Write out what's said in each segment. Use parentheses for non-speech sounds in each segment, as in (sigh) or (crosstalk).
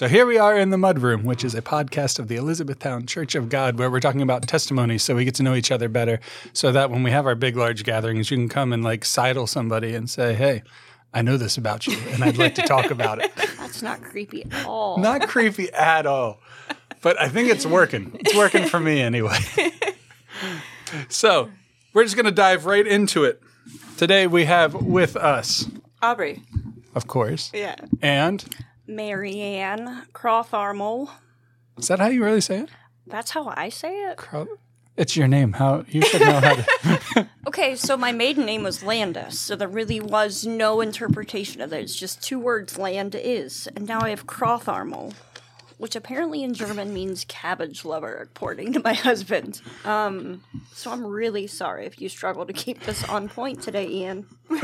So here we are in the Mud Room, which is a podcast of the Elizabethtown Church of God, where we're talking about testimonies so we get to know each other better. So that when we have our big, large gatherings, you can come and like sidle somebody and say, Hey, I know this about you and I'd like to talk about it. (laughs) That's not creepy at all. Not creepy at all. But I think it's working. It's working for me anyway. (laughs) so we're just going to dive right into it. Today we have with us, Aubrey. of course, Yeah. and Maryann Croutharmel. is that how you really say it? That's how I say it. Cro- It's your name. How you should know how to. (laughs) Okay, so my maiden name was Landis, so there really was no interpretation of it. It's just two words, land is. And now I have Crotharmel, which apparently in German means cabbage lover, according to my husband. Um, so I'm really sorry if you struggle to keep this on point today, Ian. (laughs)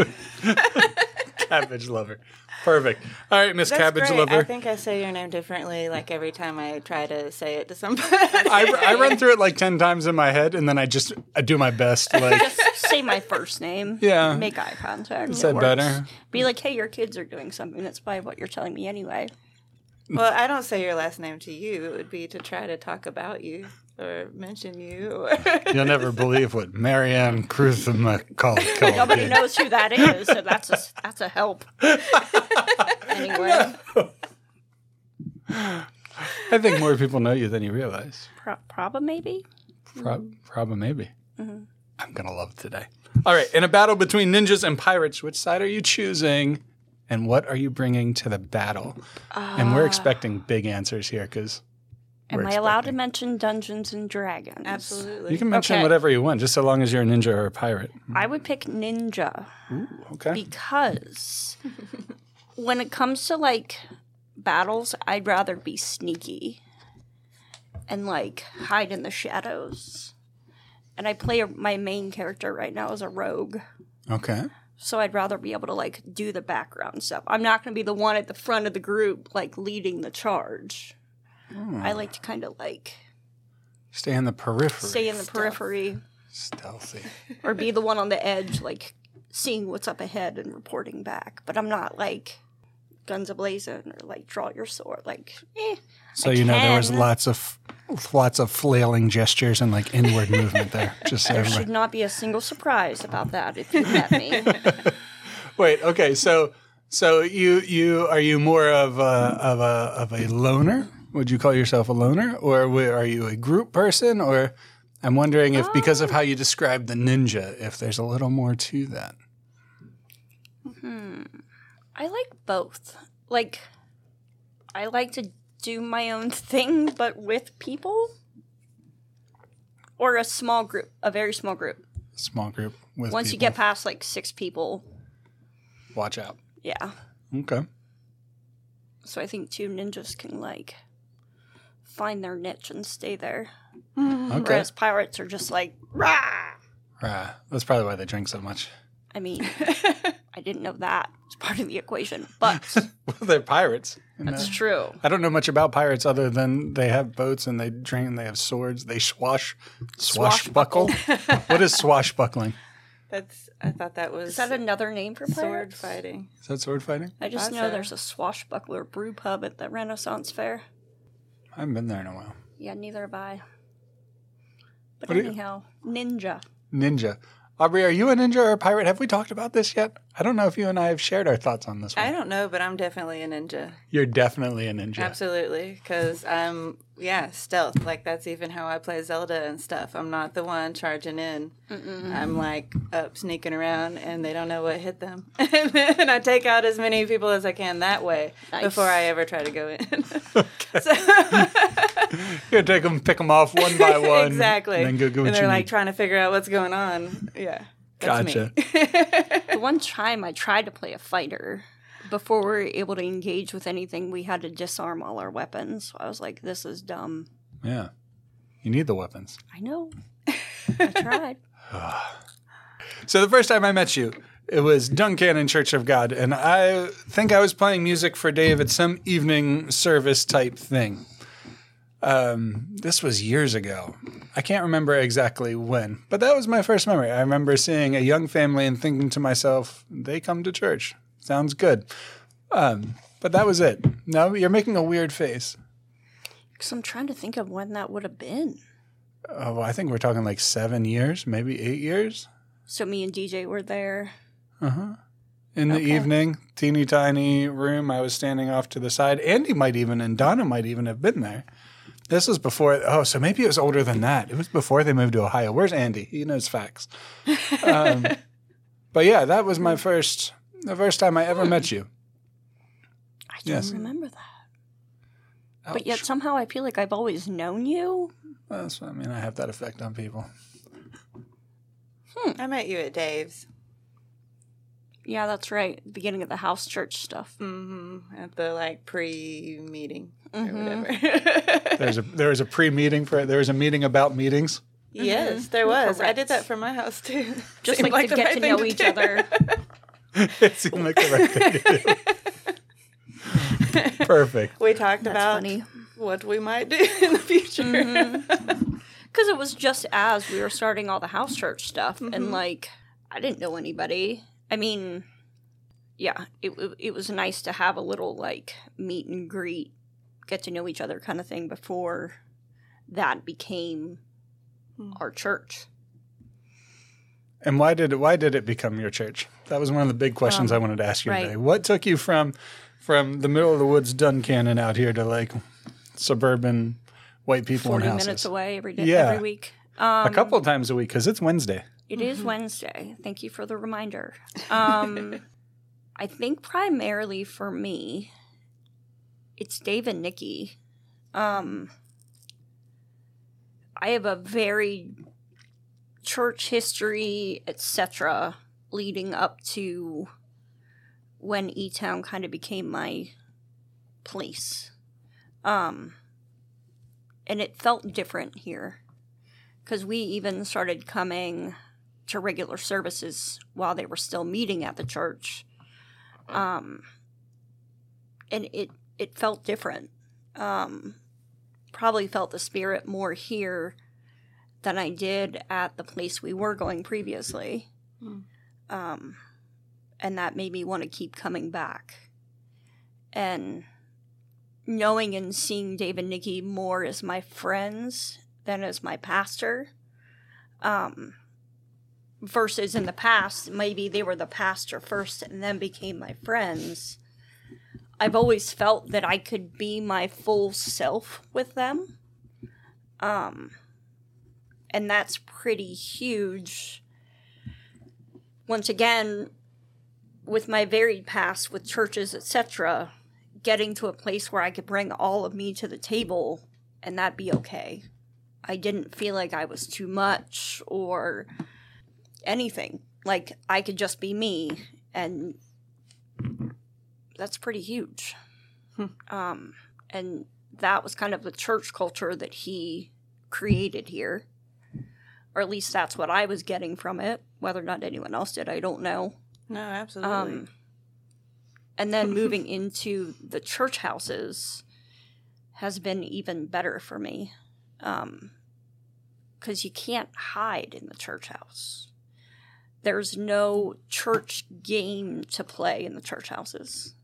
Cabbage lover. Perfect. All right, Miss That's Cabbage great. lover. I think I say your name differently like every time I try to say it to somebody. I, I run through it like 10 times in my head and then I just I do my best. (laughs) Like, Say my first name. Yeah. Make eye contact. Is that better? Be like, hey, your kids are doing something. That's probably what you're telling me anyway. (laughs) well, I don't say your last name to you. It would be to try to talk about you or mention you. you'll never (laughs) believe what Maryann Crutham (laughs) called Nobody did. knows who that is, so that's a, (laughs) that's a help. anyway, I think more people know you than you realize. pro- proba maybe? Prob- Probably maybe. Mm-hmm. I'm going to love today. All right. In a battle between ninjas and pirates, which side are you choosing? And what are you bringing to the battle? and we're ah. expecting big answers here because Am I allowed to mention Dungeons and Dragons? Absolutely. you can mention Okay. whatever you want, just so long as you're a ninja or a pirate. I would pick Ninja Okay. because when it comes to like battles, I'd rather be sneaky and like hide in the shadows. And I play a, my main character right now as a rogue. Okay. So I'd rather be able to like do the background stuff. I'm not going to be the one at the front of the group like leading the charge. I like to kind of like Stay in the periphery. stay in the periphery Stealthy. (laughs) or be the one on the edge like seeing what's up ahead and reporting back. But I'm not like guns ablazing or like draw your sword like eh. So I you know there was can. lots of lots of flailing gestures and like inward movement there. (laughs) Just so There everybody. should not be a single surprise about that if you met me. (laughs) Wait. Okay. So so you you are you more of a of a of a loner? Would you call yourself a loner, or are you a group person? Or I'm wondering if because of how you described the ninja, if there's a little more to that. Hmm. I like both. Like, I like to do my own (laughs) thing, but with people. Or a small group, a very small group. Small group with Once you get past like six people, watch out. yeah. Okay. So I think two ninjas can like find their niche and stay there. Mm-hmm. Okay. Whereas pirates are just like, rah! Right. That's probably why they drink so much. I mean, (laughs) I didn't know that. It's part of the equation, (laughs) but Well, they're pirates. you that's know? true. I don't know much about pirates other than they have boats and they drink and they have swords. They swash, swashbuckle. what is swashbuckling? (laughs) That's. I thought that was Is that another name for sword pirates? fighting. Is that sword fighting? I just That's know a- there's a swashbuckler brew pub at the Renaissance Fair. I haven't been there in a while. Yeah, neither have I. But What do you- anyhow, ninja. Ninja. Aubrey, are you a ninja or a pirate? Have we talked about this yet? I don't know if you and I have shared our thoughts on this one. I don't know, but I'm definitely a ninja. You're definitely a ninja. Absolutely, because I'm yeah stealth. Like that's even how I play Zelda and stuff. I'm not the one charging in. I'm like up sneaking around, and they don't know what hit them. (laughs) and then I take out as many people as I can that way Nice. before I ever try to go in. (laughs) (laughs) You take them, pick them off one by one. exactly. And then go, go and they're you like need. trying to figure out what's going on. Yeah. That's Gotcha. (laughs) The one time I tried to play a fighter, before we were able to engage with anything, we had to disarm all our weapons. So I was like, this is dumb. Yeah. You need the weapons. I know. (laughs) I tried. (sighs) So the first time I met you, it was Duncannon Church of God, and I think I was playing music for David, some evening service type thing. Um, this was years ago. I can't remember exactly when, but that was my first memory. I remember seeing a young family and thinking to myself, "They come to church. Sounds good." Um, but that was it. No, you're making a weird face. Because I'm trying to think of when that would have been. Oh, well, I think we're talking like seven years, maybe eight years So me and DJ were there. Uh huh. In the evening. Teeny tiny room. I was standing off to the side. Andy might even, and Donna might even have been there. This was before. Oh, so maybe it was older than that. It was before they moved to Ohio. Where's Andy? He knows facts. Um, (laughs) but yeah, that was my first, the first time I ever met you. I don't Yes. remember that. But yet somehow I feel like I've always known you. That's, I mean, I have that effect on people. I met you at Dave's Yeah, that's right. Beginning of the house church stuff. hmm at the like pre-meeting or Mhm. whatever. (laughs) (laughs) There's a there was a pre meeting for there was a meeting about meetings. yes, there was. I did that for my house too. (laughs) Just Seemed like, to get right to thing know each do. other. it seemed like the right thing to do. Perfect. We talked That's about funny. what we might do in the future. Because it was just as we were starting all the house church stuff, and like I didn't know anybody. I mean, yeah, it it- it was nice to have a little like meet and greet, get to know each other kind of thing before that became hmm. our church. And why did it why did it become your church? That was one of the big questions um, I wanted to ask you right. today. What took you from from the middle of the woods Duncannon out here to like suburban white people in Forty houses? minutes away every day, Yeah. every week. Um, a couple of times a week because it's Wednesday. It is Wednesday. Thank you for the reminder. Um, (laughs) I think primarily for me, it's Dave and Nikki. Um, I have a very church history, etc., leading up to when E Town kind of became my place. Um, and it felt different here because we even started coming to regular services while they were still meeting at the church. Um, and it it felt different. Um, probably felt the spirit more here than I did at the place we were going previously. Um, and that made me want to keep coming back. And knowing and seeing Dave and Nikki more as my friends than as my pastor. Um, versus in the past, maybe they were the pastor first and then became my friends. I've always felt that I could be my full self with them. Um, and that's pretty huge. Once again, with my varied past with churches, etc., getting to a place where I could bring all of me to the table and that be okay. I didn't feel like I was too much or anything. Like I could just be me and that's pretty huge. Um and that was kind of the church culture that he created here. Or at least that's what I was getting from it. Whether or not anyone else did, I don't know. No, absolutely. Um, and then (laughs) moving into the church houses has been even better for me. Because you can't hide in the church house. There's no church game to play in the church houses.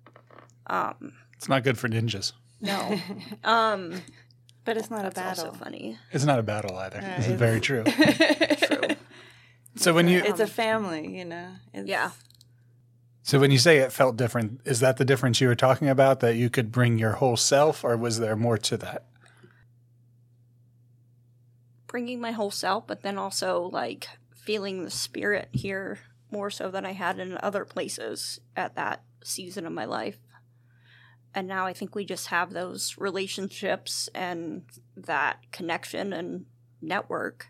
It's not good for ninjas. No. (laughs) um, but it's not a battle. also funny. It's not a battle either. this is it's- very true. (laughs) True. So when you It's a family, you know. It's, Yeah. so when you say it felt different, is that the difference you were talking about? That you could bring your whole self, or was there more to that? Bringing my whole self, but then also like feeling the spirit here more so than I had in other places at that season of my life. And now I think we just have those relationships and that connection and network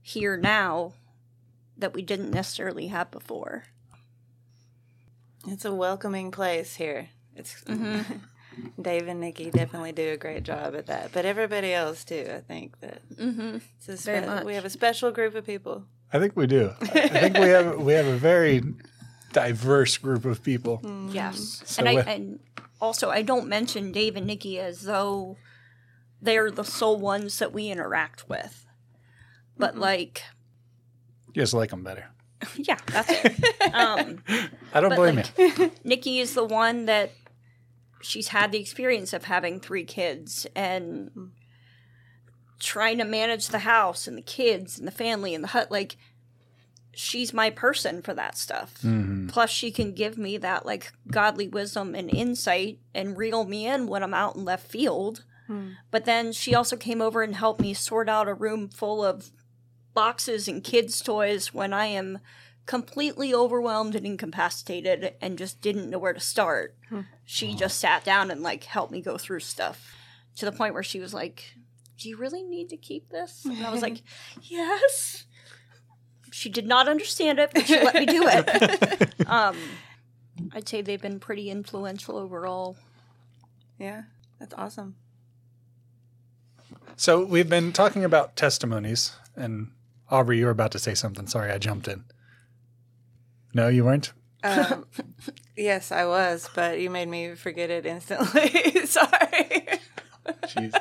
here now that we didn't necessarily have before. It's a welcoming place here. It's Mm-hmm. (laughs) Dave and Nikki definitely do a great job at that, but everybody else too. I think that Mm-hmm. it's a Very spe- we have a special group of people. I think we do. I I think we have we have a very diverse group of people. Yes. So and I with- and also I don't mention Dave and Nikki as though they're the sole ones that we interact with. But like You just like them better. (laughs) yeah, that's it. um (laughs) I don't blame like- you. Nikki is the one that she's had the experience of having three kids and hmm. trying to manage the house and the kids and the family and the hut like she's my person for that stuff. Mm-hmm. Plus she can give me that like godly wisdom and insight and reel me in when i'm out in left field. Hmm. But then she also came over and helped me sort out a room full of boxes and kids toys when i am completely overwhelmed and incapacitated and just didn't know where to start she just sat down and like helped me go through stuff to the point where she was like do you really need to keep this and i was like (laughs) yes she did not understand it but she let me do it (laughs) um i'd say they've been pretty influential overall Yeah, that's awesome. So we've been talking about testimonies, and Aubrey, you were about to say something. Sorry, I jumped in. No, you weren't. Um, (laughs) yes, I was, but you made me forget it instantly. (laughs) Sorry. Jeez.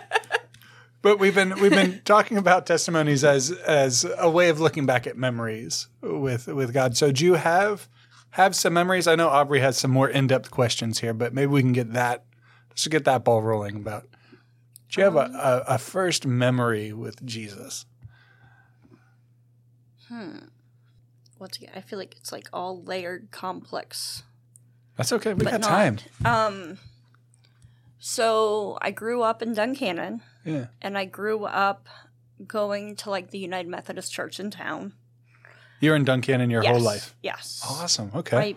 But we've been we've been (laughs) talking about testimonies as as a way of looking back at memories with with God. So do you have have some memories? I know Aubrey has some more in depth questions here, but maybe we can get that just to get that ball rolling about. Do you have a, a, a first memory with Jesus? Once again i feel like it's like all layered complex That's okay. We but got not. time. um so i grew up in duncannon Yeah. and i grew up going to like the united methodist church in town You're in Duncannon your whole life. yes Awesome. Okay. I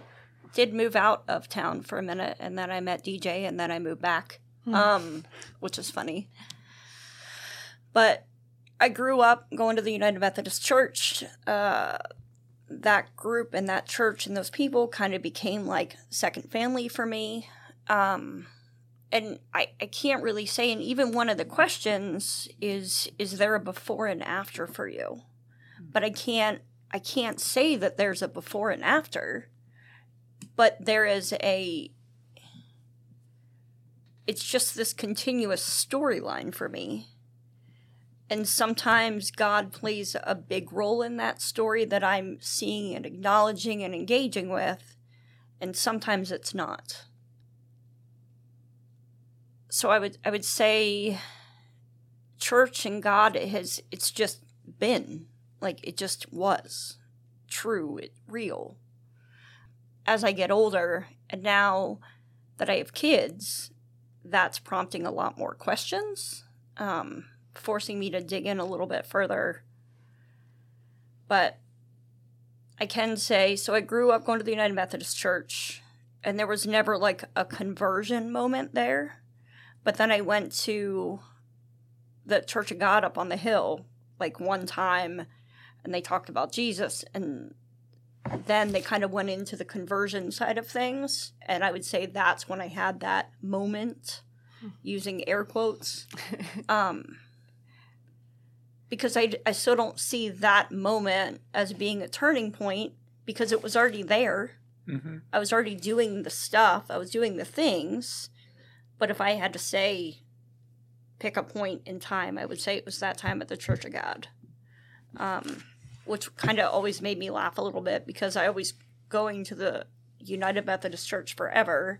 did move out of town for a minute and then I met DJ and then I moved back. Um, which is funny. But I grew up going to the United Methodist Church. Uh, that group and that church and those people kind of became like second family for me. Um, and I, I can't really say, and even one of the questions is is there a before and after for you? But I can't I can't say that there's a before and after but there is a it's just this continuous storyline for me and sometimes god plays a big role in that story that i'm seeing and acknowledging and engaging with and sometimes it's not. So i would i would say church and god has it's just been like it just was true it, real. As I get older, and now that I have kids, that's prompting a lot more questions, um, forcing me to dig in a little bit further. But I can say so I grew up going to the United Methodist Church, and there was never like a conversion moment there. But then I went to the Church of God up on the hill like one time, and they talked about Jesus, and then they kind of went into the conversion side of things and i would say that's when i had that moment using air quotes (laughs) um because I, I still don't see that moment as being a turning point because it was already there Mhm. i was already doing the stuff i was doing the things but if i had to say pick a point in time i would say it was that time at the church of god um which kind of always made me laugh a little bit because I always going to the United Methodist Church forever,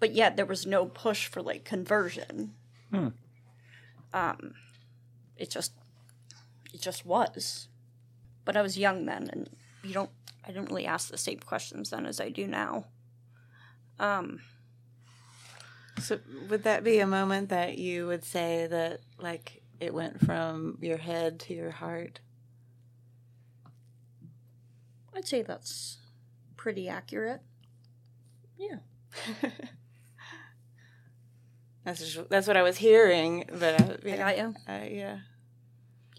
but yet there was no push for like conversion. Hmm. Um, it just, it just was. But I was young then, and you don't. I didn't really ask the same questions then as I do now. Um, So would that be a moment that you would say that like it went from your head to your heart? I'd say that's pretty accurate. Yeah. (laughs) That's just, that's what I was hearing, but I, I yeah, got you. I- yeah.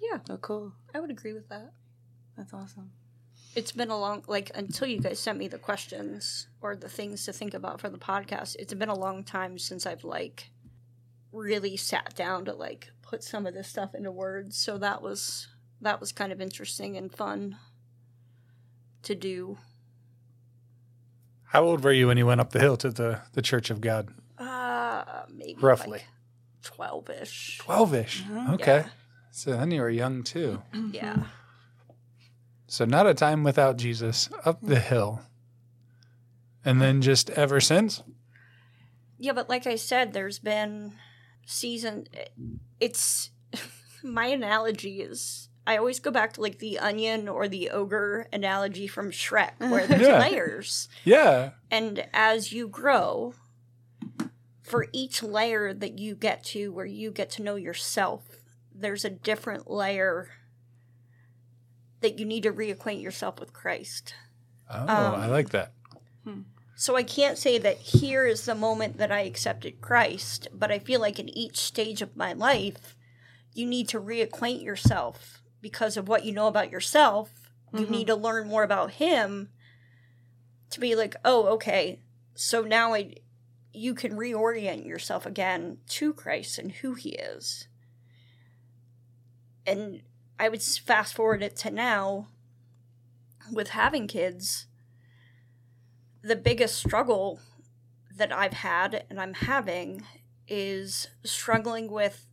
Yeah, Oh, cool. I would agree with that. That's awesome. it's been a long like until you guys sent me the questions or the things to think about for the podcast it's been a long time since i've like really sat down to like put some of this stuff into words so that was that was kind of interesting and fun to do How old were you when you went up the hill to the, the Church of God? Uh maybe Roughly. 12ish 12 ish. Okay. Yeah. So then you were young too. (clears throat) yeah So not a time without Jesus up the hill. And then just ever since? Yeah, but like I said, there's been season. It's (laughs) my analogy is I always go back to like the onion or the ogre analogy from Shrek, where there's (laughs) Yeah. layers, Yeah. and as you grow, for each layer that you get to, where you get to know yourself, there's a different layer that you need to reacquaint yourself with Christ. Oh, I um, like that. Hmm. So I can't say that here is the moment that I accepted Christ, but I feel like in each stage of my life, you need to reacquaint yourself because of what you know about yourself. You mm-hmm. need to learn more about Him to be like, oh, okay, so now I, you can reorient yourself again to Christ and who He is. And I would fast forward it to now with having kids the biggest struggle that I've had and I'm having is struggling with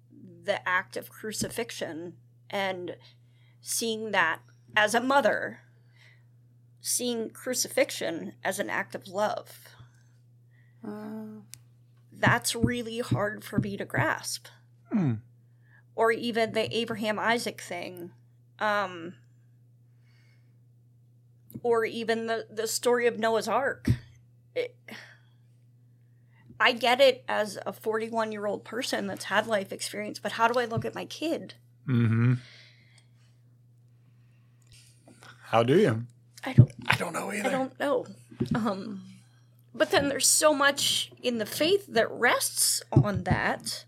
the act of crucifixion and seeing that as a mother, seeing crucifixion as an act of love. That's really hard for me to grasp. Hmm. Or even the Abraham Isaac thing. Um, or even the, the story of Noah's Ark. It, I get it as a 41 year old person that's had life experience, but how do I look at my kid? Mm-hmm. How do you? I don't I don't know either. I don't know. Um, but then there's so much in the faith that rests on that.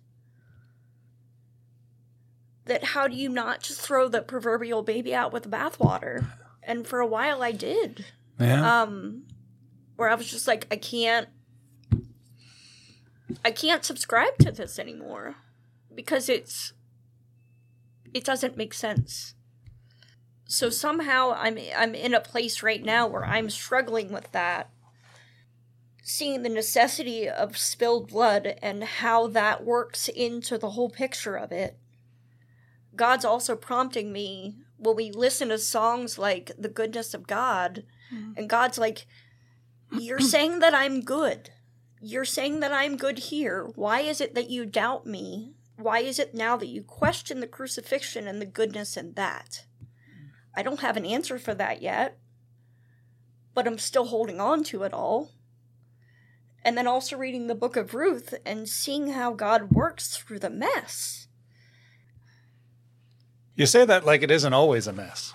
That how do you not just throw the proverbial baby out with the bathwater? And for a while I did. Yeah. Um, where I was just like, I can't, I can't subscribe to this anymore because it's, it doesn't make sense. So somehow I'm I'm in a place right now where I'm struggling with that, seeing the necessity of spilled blood and how that works into the whole picture of it. God's also prompting me when we listen to songs like The Goodness of God, hmm. and God's like, You're (clears throat) saying that I'm good. You're saying that I'm good here. Why is it that you doubt me? Why is it now that you question the crucifixion and the goodness in that? I don't have an answer for that yet, but I'm still holding on to it all. And then also reading the book of Ruth and seeing how God works through the mess. you say that like it isn't always a mess.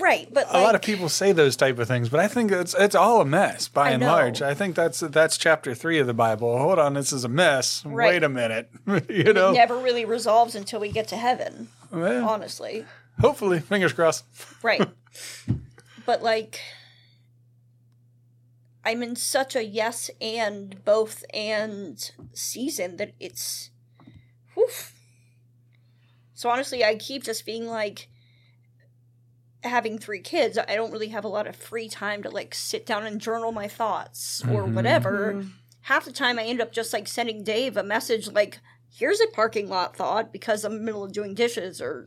Right, but a lot of people say those type of things, but I think it's it's all a mess by I and know. large. I think that's that's chapter three of the Bible. Hold on, this is a mess. Right. Wait a minute, (laughs) you know. it never really resolves until we get to heaven, Well, honestly. hopefully, fingers crossed. Right. (laughs) but like I'm in such a yes and both and season that it's whew. So honestly, I keep just being like having three kids, I don't really have a lot of free time to like sit down and journal my thoughts or mm-hmm. whatever. Mm-hmm. Half the time I end up just like sending Dave a message like, here's a parking lot thought because I'm in the middle of doing dishes or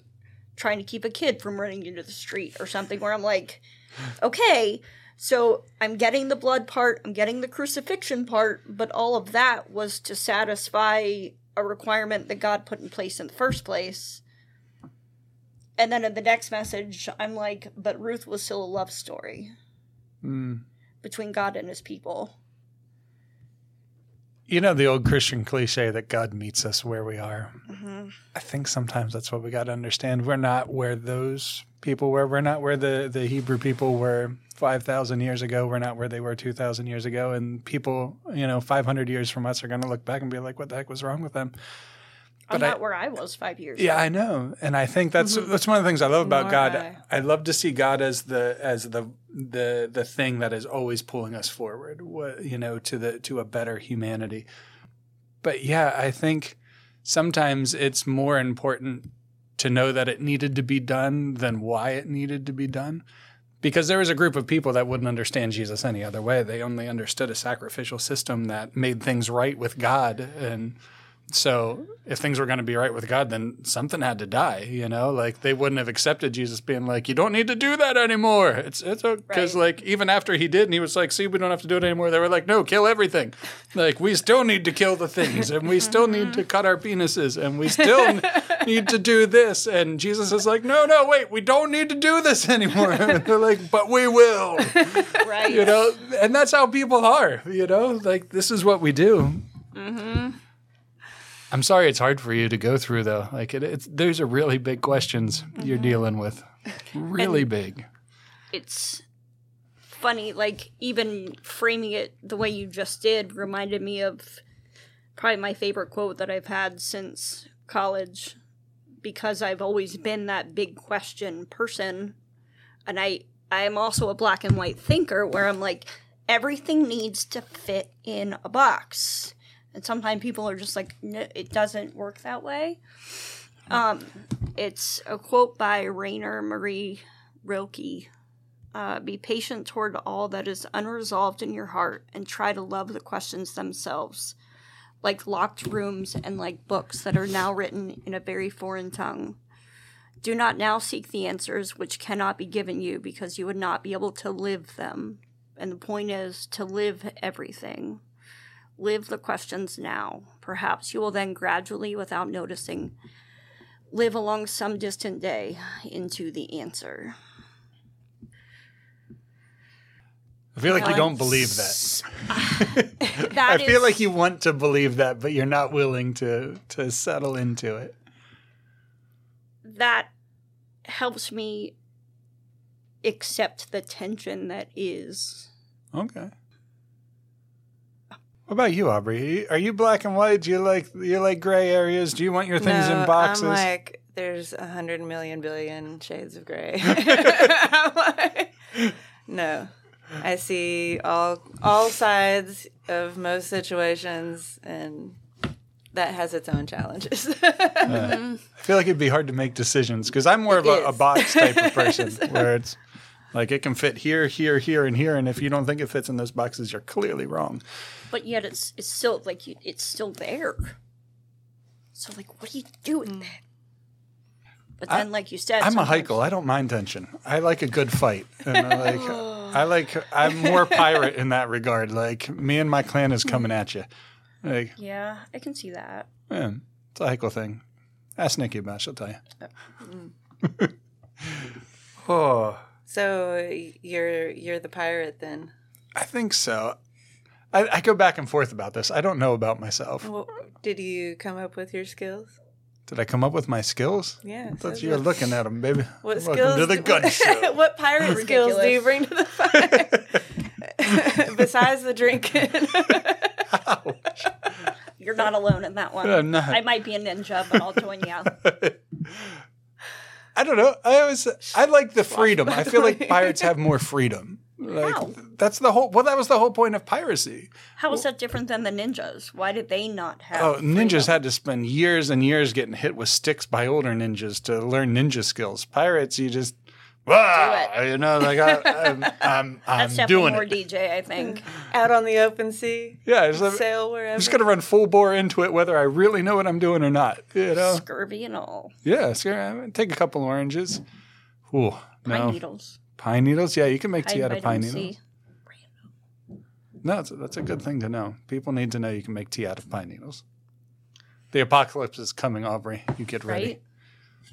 trying to keep a kid from running into the street or something where I'm like, okay, so I'm getting the blood part, I'm getting the crucifixion part, but all of that was to satisfy a requirement that God put in place in the first place. And then in the next message, I'm like, but Ruth was still a love story Mm. between God and his people. You know the old Christian cliche that God meets us where we are. hmm I think sometimes that's what we got to understand. We're not where those people were. We're not where the, the Hebrew people were 5,000 years ago. We're not where they were 2,000 years ago. And people, you know, 500 years from us are going to look back and be like, what the heck was wrong with them? I'm But I- where I was five years ago. Yeah, ago. I know, and I think that's mm-hmm. that's one of the things I love about Nor God. I. I love to see God as the as the the the thing that is always pulling us forward, you know, to the to a better humanity. But yeah, I think sometimes it's more important to know that it needed to be done than why it needed to be done. Because there was a group of people that wouldn't understand Jesus any other way. They only understood a sacrificial system that made things right with God and So if things were going to be right with God, then something had to die. You know, like they wouldn't have accepted Jesus being like, "You don't need to do that anymore." It's it's because Right. like even after he did, and he was like, "See, we don't have to do it anymore." They were like, "No, kill everything." Like we still need to kill the things, and we still need to cut our penises, and we still need to do this. And Jesus is like, "No, no, wait, we don't need to do this anymore." (laughs) And they're like, "But we will." Right. you know and that's how people are you know like this is what we do mm-hmm. I'm sorry it's hard for you to go through though. Like it, it's those are really big questions you're mm-hmm. dealing with. Really big. it's funny like even framing it the way you just did reminded me of probably my favorite quote that i've had since college. Because i've always been that big question person and i i am also a black and white thinker where i'm like everything needs to fit in a box and sometimes people are just like it doesn't work that way um it's a quote by rainer maria rilke uh, be patient toward all that is unresolved in your heart and try to love the questions themselves, like locked rooms and like books that are now written in a very foreign tongue. Do not now seek the answers which cannot be given you because you would not be able to live them. And the point is to live everything. Live the questions now. Perhaps you will then gradually, without noticing, live along some distant day into the answer. i feel like you don't believe that (laughs) (laughs) That i feel is- like you want to believe that but you're not willing to to settle into it that helps me accept the tension that is. okay what about you aubrey? Are you black and white? Do you like you like gray areas? Do you want your things no, in boxes? I'm like, there's a hundred million billion shades of gray. (laughs) (laughs) I'm like, no, I see all all sides of most situations, and that has its own challenges. (laughs) I feel like it'd be hard to make decisions because I'm more of a, a box type of person where it's like it can fit here, here, here, and here, and if you don't think it fits in those boxes, you're clearly wrong. But yet it's it's still like you, it's still there. So like, what do you do with hmm. that? But then, like you said, I'm a sometimes- Heichel. I don't mind tension. I like a good fight, (laughs) and I like I (laughs) like I'm more pirate in that regard. Like me and my clan is coming hmm. at you. Like Yeah, I can see that. yeah, it's a Heichel thing. Ask Nikki about. it, She'll tell you. Mm-hmm. (laughs) oh. so you're you're the pirate then. I think so. I, I go back and forth about this. I don't know about myself. Well, did you come up with your skills? Did I come up with my skills? Yeah. I thought so you were looking at them, baby. What Welcome skills? to the gun (laughs) show. what pirate skills do you bring to the fight? (laughs) Besides the drinking. You're not alone in that one. I'm not. I might be a ninja, but I'll join you. (laughs) I don't know. I always I like the freedom. I feel like pirates have more freedom. Like How? that's the whole. Well, that was the whole point of piracy. How is that different than the ninjas? Why did they not have? Oh, ninjas freedom? had to spend years and years getting hit with sticks by older ninjas to learn ninja skills. Pirates, you just. Wow, you know, like I, I'm, (laughs) I'm, I'm That's definitely doing more it. DJ, I think. (laughs) Out on the open sea. Yeah, it's like, Sail wherever. I'm just gonna run full bore into it, whether I really know what I'm doing or not. You know? Scurvy and all. Yeah, so, uh, take a couple oranges. Ooh, Pine no. needles. Pine needles? Yeah, you can make tea High out of pine needles. No, that's a, that's a good thing to know. People need to know you can make tea out of pine needles. The apocalypse is coming, Aubrey. You get ready.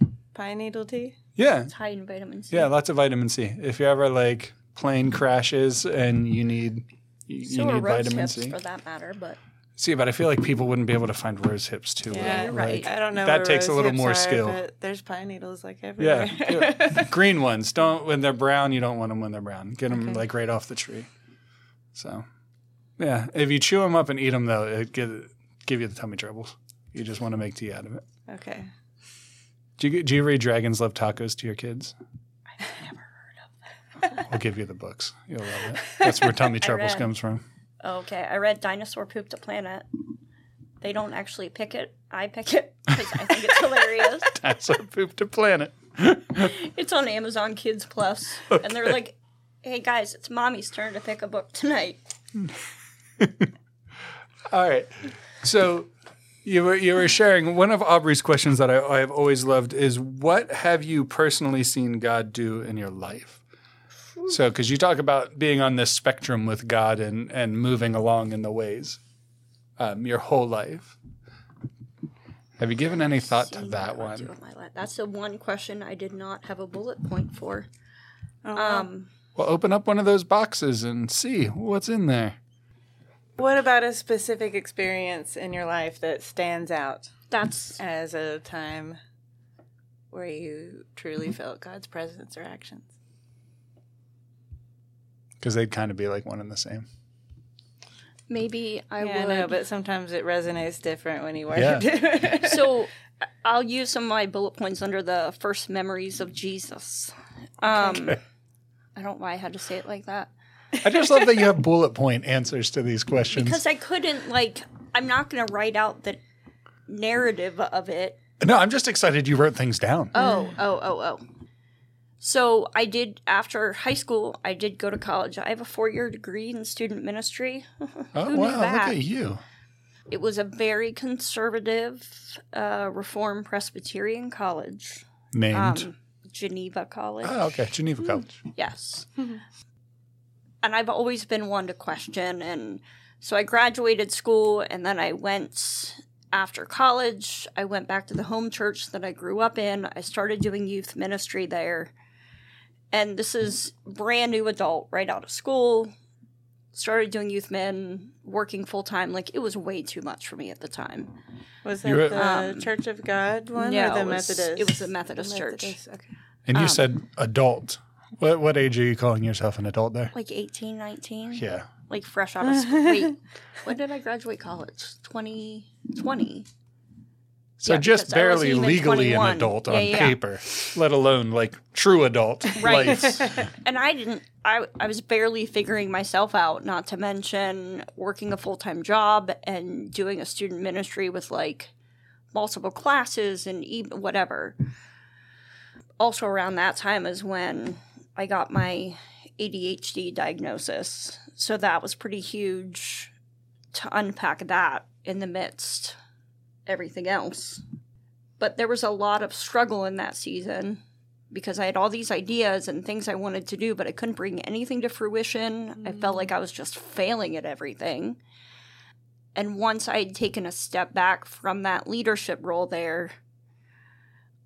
Right? Pine needle tea. Yeah, It's high in vitamin C. yeah, lots of vitamin C. If you ever like plane crashes and you need you, So you need vitamin C. for that matter, but See, but I feel like people wouldn't be able to find rose hips too. Yeah, well. you're right. Like, I don't know. That where takes a little more are, skill. there's pine needles like everywhere. Yeah, yeah. green ones. Don't when they're brown. You don't want them when they're brown. Get them Okay. like right off the tree. So, yeah, if you chew them up and eat them though, it get, give you the tummy troubles. You just want to make tea out of it. okay. Do you do you read Dragons Love Tacos to your kids? I've never heard of that. We'll give you the books. You'll love it. That's where tummy (laughs) troubles comes from. Okay, I read Dinosaur Pooped a Planet. They don't actually pick it. I pick it because I think it's hilarious. (laughs) That's our poop to planet. (laughs) It's on Amazon Kids Plus, and they're like, "Hey guys, it's mommy's turn to pick a book tonight." (laughs) All right. So You were you were sharing one of Aubrey's questions that I, I have always loved is what have you personally seen God do in your life? So, because you talk about being on this spectrum with God and and moving along in the ways, um, your whole life. Have you given any thought to that what I do one? with my life. That's the one question I did not have a bullet point for. Oh. Um, Well, open up one of those boxes and see what's in there. what about a specific experience in your life that stands out that's as a time where you truly felt God's presence or actions? Because they'd kind of be like one and the same. maybe I yeah, I would. know, but sometimes it resonates different when you work Yeah. it. (laughs) so I'll use some of my bullet points under the first memories of Jesus. Um, I don't know why I had to say it like that. I just love that you have bullet point answers to these questions. Because I couldn't, like, I'm not going to write out the narrative of it. no, I'm just excited you wrote things down. Oh, oh, oh, oh. So I did, after high school, I did go to college. I have a four year degree in student ministry. (laughs) Oh, wow, look at you. It was a very conservative, uh, Reformed Presbyterian college, Named. um, Geneva College. oh, okay. Geneva College. Yes. and I've always been one to question. And so I graduated school and then I went after college. I went back to the home church that I grew up in. I started doing youth ministry there. And this is brand new adult, right out of school. Started doing youth men, working full time. Like it was way too much for me at the time. Was that You were- the Um, Church of God one no, or the it was- Methodist? it was the Methodist church. Okay. And you Um, said adult. What what age are you calling yourself an adult there? Like 18, 19. Yeah. like fresh out of school. Wait, (laughs) when did I graduate college? 2020. So Yeah, just because I wasn't barely legally 21. an adult on yeah. paper, let alone like true adult (laughs) Right. (laughs) And I didn't, I, I was barely figuring myself out, not to mention working a full time job and doing a student ministry with like multiple classes and even whatever. Also, around that time is when I got my ADHD diagnosis. So that was pretty huge to unpack that in the midst everything else. But there was a lot of struggle in that season because I had all these ideas and things I wanted to do, but I couldn't bring anything to fruition. I felt like I was just failing at everything. And once I had taken a step back from that leadership role there,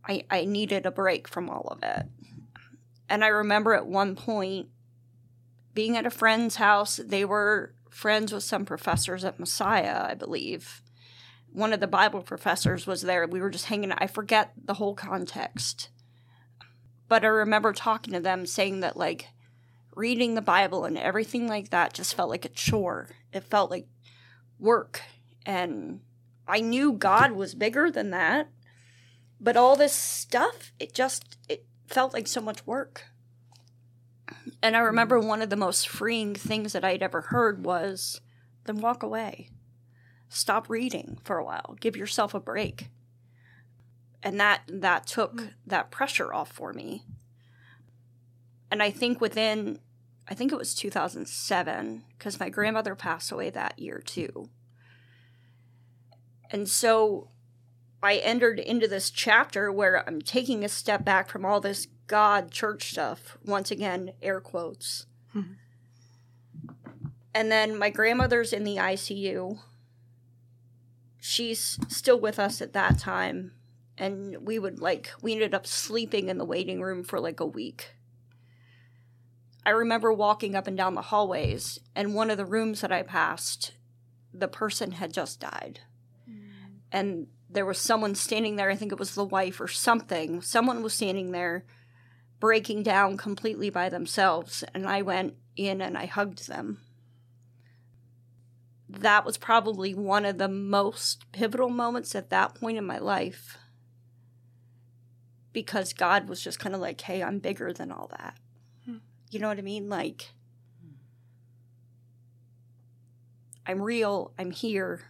I, I needed a break from all of it. And I remember at one point being at a friend's house, they were friends with some professors at Messiah, I believe. One of the Bible professors was there. We were just hanging out. I forget the whole context but I remember talking to them saying that like reading the Bible and everything like that just felt like a chore. It felt like work. And I knew God was bigger than that. But all this stuff, it just it felt like so much work. And I remember mm. one of the most freeing things that I'd ever heard was then walk away. Stop reading for a while. Give yourself a break. And that that took mm. that pressure off for me. And i think within i think it was 2007 because my grandmother passed away that year too. And so i entered into this chapter where i'm taking a step back from all this god church stuff once again air quotes. Hmm. And then my grandmother's in the icu she's still with us at that time and we would like we ended up sleeping in the waiting room for like a week. I remember walking up and down the hallways and one of the rooms that i passed the person had just died. Mm. And there was someone standing there i think it was the wife or something someone was standing there breaking down completely by themselves and i went in and i hugged them that was probably one of the most pivotal moments at that point in my life because God was just kind of like, hey, I'm bigger than all that. Hmm. You know what I mean? Like, I'm real, I'm here.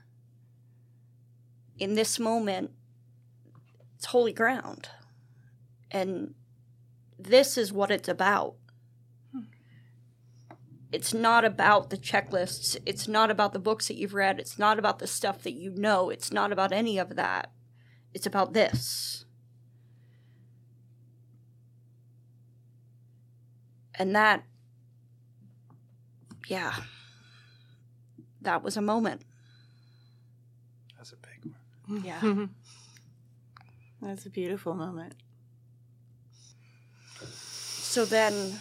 In this moment, it's holy ground. And this is what it's about. It's not about the checklists. It's not about the books that you've read. It's not about the stuff that you know. It's not about any of that. It's about this. And that, yeah, that was a moment. That's a big one. Yeah. (laughs) That's a beautiful moment. So then,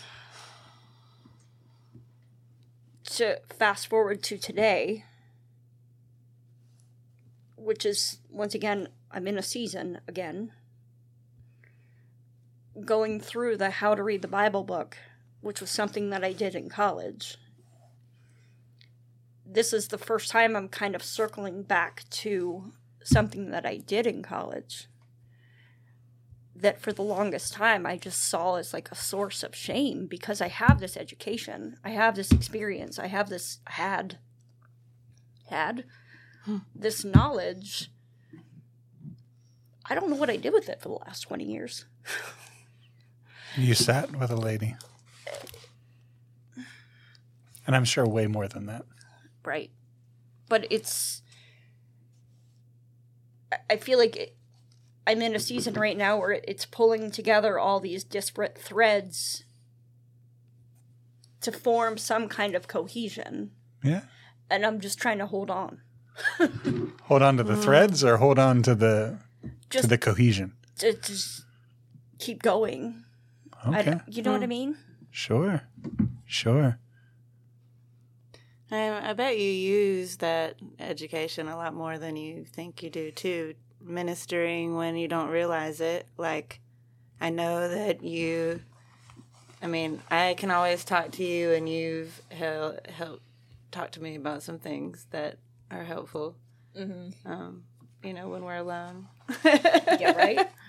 to fast forward to today, which is once again, I'm in a season again, going through the How to Read the Bible book, which was something that I did in college. This is the first time I'm kind of circling back to something that I did in college that for the longest time I just saw as like a source of shame because I have this education, I have this experience, I have this had had hmm. this knowledge. I don't know what I did with it for the last 20 years. You sat with a lady. And I'm sure way more than that. Right. But it's I- I feel like it, I'm in a season right now where it's pulling together all these disparate threads to form some kind of cohesion. Yeah. And I'm just trying to hold on. (laughs) Hold on to the threads or hold on to the just, to Just the cohesion. to just keep going. Okay. don't- you know what I hmm. mean? Sure. Sure. I, I bet you use that education a lot more than you think you do too. Ministering when you don't realize it. Like, I know that you. I mean, I can always talk to you, and you've helped help talk to me about some things that are helpful. Mm-hmm. Um, you know, when we're alone. Yeah, right? (laughs)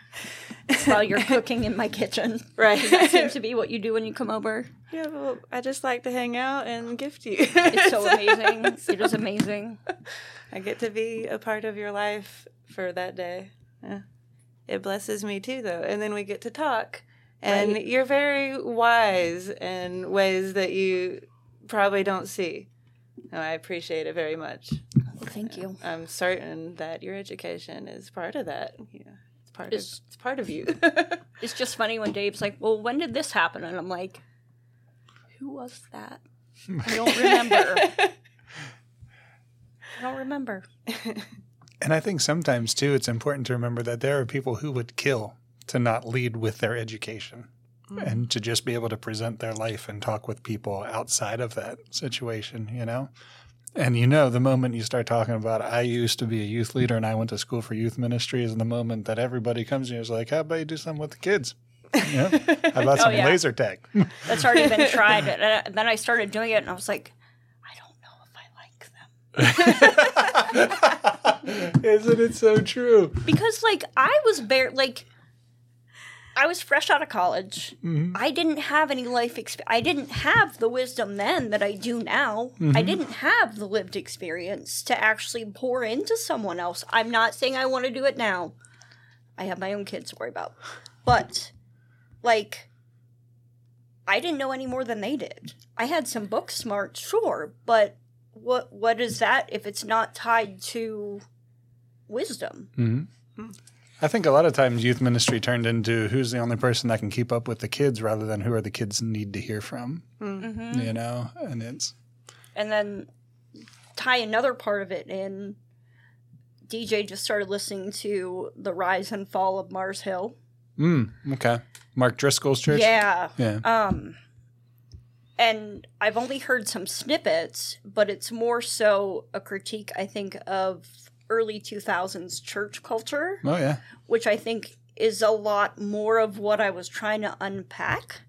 (laughs) While you're (laughs) cooking in my kitchen. Right. That seems to be (laughs) what you do when you come over. Yeah, well, I just like to hang out and gift you. It's so amazing. It is amazing. I get to be a part of your life for that day. Yeah. It blesses me too, though. And then we get to talk. And Right. you're very wise in ways that you probably don't see. And I appreciate it very much. Thank you. I'm certain that your education is part of that. Yeah, part It's- of it's part of you. (laughs) It's just funny when Dave's like, "Well, when did this happen?" And I'm like, "Who was that? I don't remember. I don't remember." (laughs) And I think sometimes too it's important to remember that there are people who would kill to not lead with their education mm. and to just be able to present their life and talk with people outside of that situation, you know? And you know, the moment you start talking about, I used to be a youth leader and I went to school for youth ministry, is the moment that everybody comes to you and is like, how about you do something with the kids? You know? (laughs) How about oh, some yeah. laser tag? (laughs) That's already been tried. (laughs) And uh, then I started doing it, and I was like, "I don't know if I like them." Isn't it so true? because like I was bare like I was fresh out of college. Mm-hmm. I didn't have any life experience. I didn't have the wisdom then that I do now. I mm-hmm. didn't have the lived experience to actually pour into someone else. I'm not saying I want to do it now. I have my own kids to worry about. But like I didn't know any more than they did. I had some book smart, sure, but what what is that if it's not tied to wisdom? Mm-hmm. Hmm. I think a lot of times youth ministry turned into who's the only person that can keep up with the kids rather than who are the kids need to hear from. You know, and it's and then tie another part of it in. DJ just started listening to the rise and fall of Mars Hill. mm, okay. Mark Driscoll's church. Yeah. Yeah. Um and I've only heard some snippets, but it's more so a critique I think of early 2000s church culture, oh yeah. which I think is a lot more of what I was trying to unpack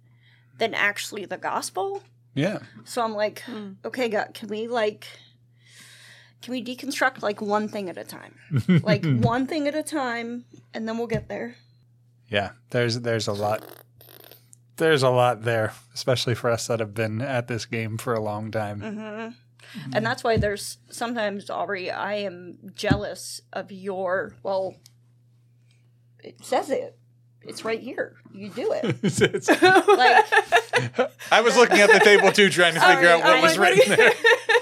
than actually the gospel. Yeah. So I'm like, hmm. okay, God, can we like, can we deconstruct like one thing at a time, (laughs) like one thing at a time, and then we'll get there. Yeah. There's there's a lot there's a lot there, especially for us that have been at this game for a long time. Mm-hmm. And that's why there's sometimes, Aubrey, I am jealous of your. Well, it says it. It's right here. You do it. (laughs) Like (laughs) I was looking at the table too, trying to figure out what I- was what written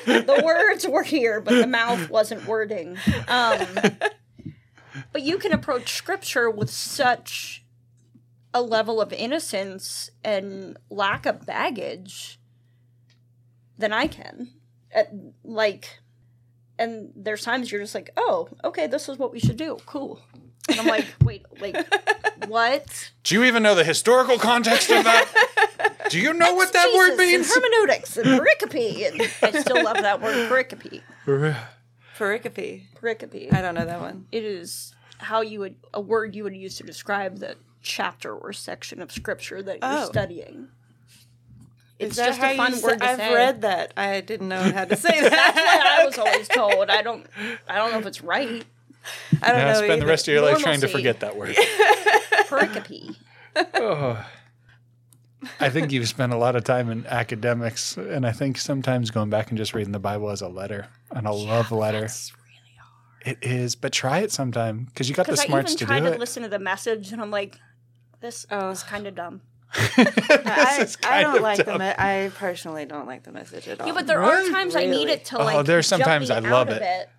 there. (laughs) the words were here, but the mouth wasn't wording. Um, but you can approach scripture with such a level of innocence and lack of baggage than I can. At, like, and there's times you're just like, oh, okay, this is what we should do. Cool. And I'm like, wait, like, (laughs) what? Do you even know the historical context of that? (laughs) Do you know what that word means? And hermeneutics and pericope. And I still love that word, pericope. (laughs) Pericope. Pericope. I don't know that one. it is how you would a word you would use to describe the chapter or section of scripture that you're Oh. studying. It's that just how a you fun say- word to I've say. read that. I didn't know how to (laughs) say that. That's that. what I was always (laughs) told. I don't. I don't know if it's right. I don't Yeah, know. spend the rest of your life trying to forget that word. (laughs) Pericope. Oh. I think you've spent a lot of time in academics, and I think sometimes going back and just reading the Bible as a letter, and a love letter. That's really hard. It is, but try it sometime because you got the Because I smarts even to tried do to it. listen to the message, and I'm like, this Oh. is kind of dumb. (laughs) I, is I don't of like the. dumb. Me- I personally don't like the message at all. Yeah, but there Really? are times I need it to like. Oh, like. there's jump sometimes me I love out of it.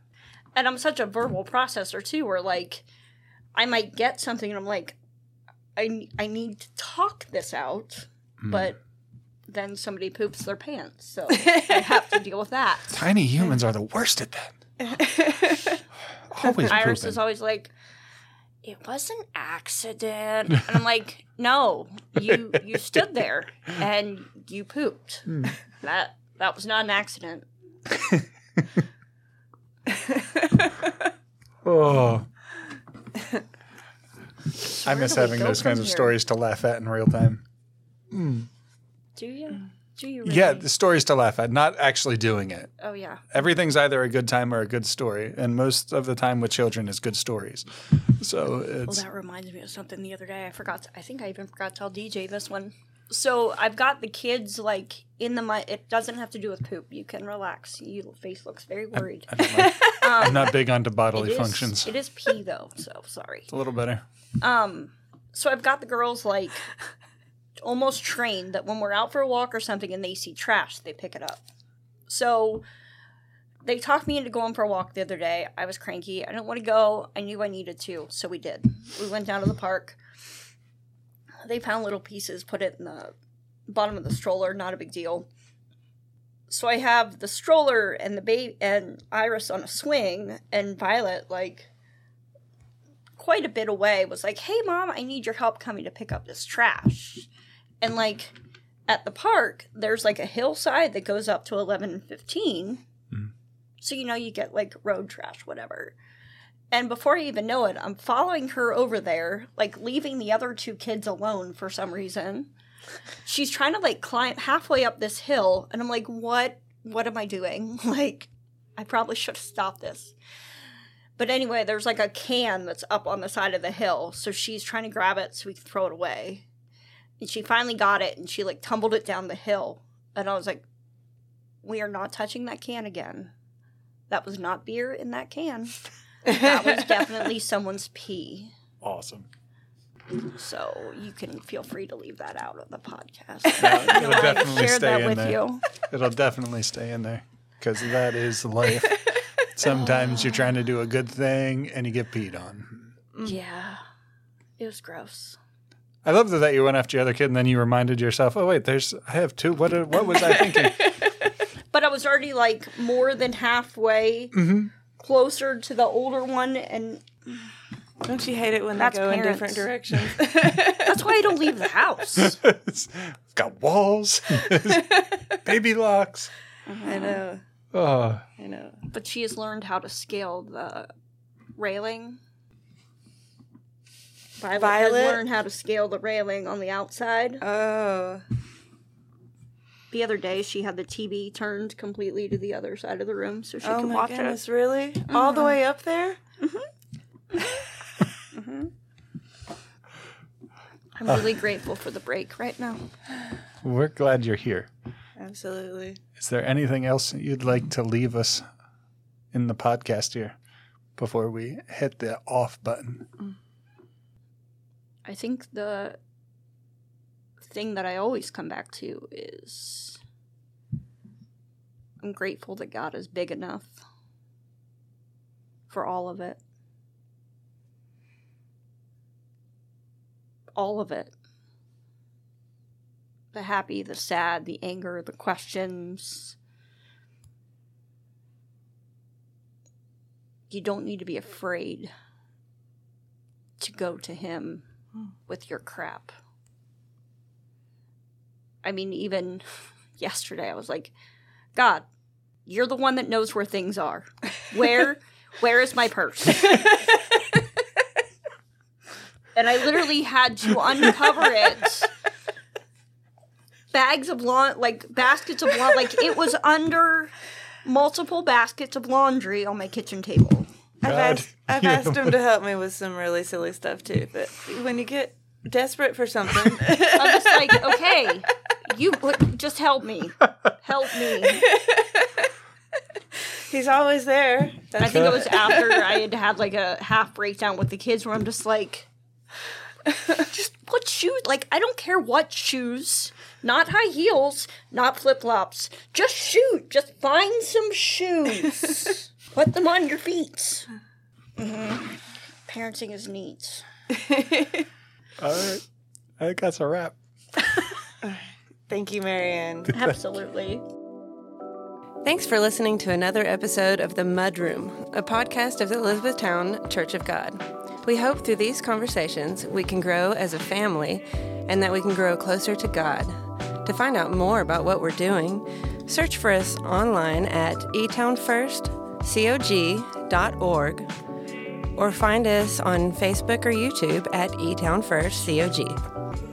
And I'm such a verbal processor too, where like I might get something and I'm like, I I need to talk this out, Hmm. but then somebody poops their pants, so (laughs) I have to deal with that. Tiny humans are the worst at that. (laughs) Always Iris pooping. is always like, it was an accident, and I'm like, (laughs) no, you you stood there and you pooped. Hmm. That that was not an accident. (laughs) Oh. I miss having those kinds of here? stories to laugh at in real time. Do you? Do you? Really? Yeah, the stories to laugh at, not actually doing it. Oh yeah. Everything's either a good time or a good story, and most of the time with children is good stories. So it's. Well, that reminds me of something the other day. I forgot. To, I think I even forgot to tell DJ this one. So I've got the kids like in the mi- It doesn't have to do with poop. You can relax. Your face looks very worried. I don't like, (laughs) I'm not big onto bodily It is- functions. It is pee though, so sorry. It's a little better. Um, so I've got the girls like almost trained that when we're out for a walk or something and they see trash, they pick it up. So they talked me into going for a walk the other day. I was cranky. I didn't want to go. I knew I needed to, so we did. We went down to the park. They found little pieces, put it in the bottom of the stroller. Not a big deal. So I have the stroller and the baby and Iris on a swing, and Violet like quite a bit away was like, "Hey, mom, I need your help coming to pick up this trash." And like at the park, there's like a hillside that goes up to eleven and fifteen, mm. so you know you get like road trash, whatever. And before I even know it, I'm following her over there, like leaving the other two kids alone for some reason. She's trying to like climb halfway up this hill, and I'm like, "What? What am I doing? (laughs) Like, I probably should have stopped this." But anyway, there's like a can that's up on the side of the hill. So she's trying to grab it so we can throw it away. And she finally got it and she like tumbled it down the hill. And I was like, we are not touching that can again. That was not beer in that can. That was (laughs) definitely someone's pee. Awesome. So you can feel free to leave that out of the podcast. Yeah, it'll (laughs) definitely shared stay that in with there. you. It'll definitely stay in there because that is life. (laughs) Sometimes you're trying to do a good thing and you get peed on. Yeah. It was gross. I love that you went after your other kid and then you reminded yourself, oh wait, there's I have two. What what was I thinking? (laughs) But I was already like more than halfway Mm-hmm. closer to the older one and Don't you hate it when That's they go in different directions? (laughs) That's why I don't leave the house. (laughs) it's got walls, baby locks. I know. Oh, I know. but she has learned how to scale the railing. Violet, Violet? has learned how to scale the railing on the outside. Oh. The other day, she had the TV turned completely to the other side of the room so she oh could my watch goodness, really? Mm-hmm. All the way up there? it. I'm really grateful for the break right now. we're glad you're here. Absolutely. Is there anything else you'd like to leave us in the podcast here before we hit the off button? Mm. I think the thing that I always come back to is I'm grateful that God is big enough for all of it. All of it. The happy, the sad, the anger, the questions. You don't need to be afraid to go to Him with your crap. I mean, even (laughs) yesterday, I was like, God, you're the one that knows where things are. Where, (laughs) where is my purse? (laughs) and I literally had to uncover it. Bags of lawn, like baskets of lawn, like it was under multiple baskets of laundry on my kitchen table. I've God, asked, I've (laughs) asked him to help me with some really silly stuff too. But when you get desperate for something, (laughs) (laughs) I'm just like, okay, you just help me, help me. he's always there. I That's think it was after I had had like a half breakdown with the kids where I'm just like, just what shoes? Like, I don't care what shoes, not high heels, not flip flops. Just shoot. Just find some shoes. Put them on your feet. hmm Parenting is neat. (laughs) All right. I think that's a wrap. (laughs) Thank you, Maryann. (laughs) Absolutely. Thanks for listening to another episode of The Mud Room, a podcast of the Elizabethtown Church of God. We hope through these conversations we can grow as a family and that we can grow closer to God. To find out more about what we're doing, search for us online at etownfirstcog.org or find us on Facebook or YouTube at etownfirstcog.